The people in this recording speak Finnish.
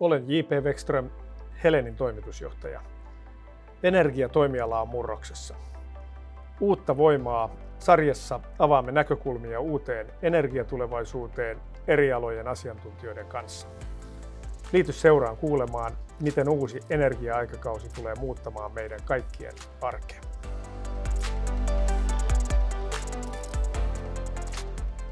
Olen J.P. Wexström, Helenin toimitusjohtaja. Energiatoimiala on murroksessa. Uutta voimaa sarjassa avaamme näkökulmia uuteen energiatulevaisuuteen eri alojen asiantuntijoiden kanssa. Liity seuraan kuulemaan, miten uusi energia-aikakausi tulee muuttamaan meidän kaikkien arkea.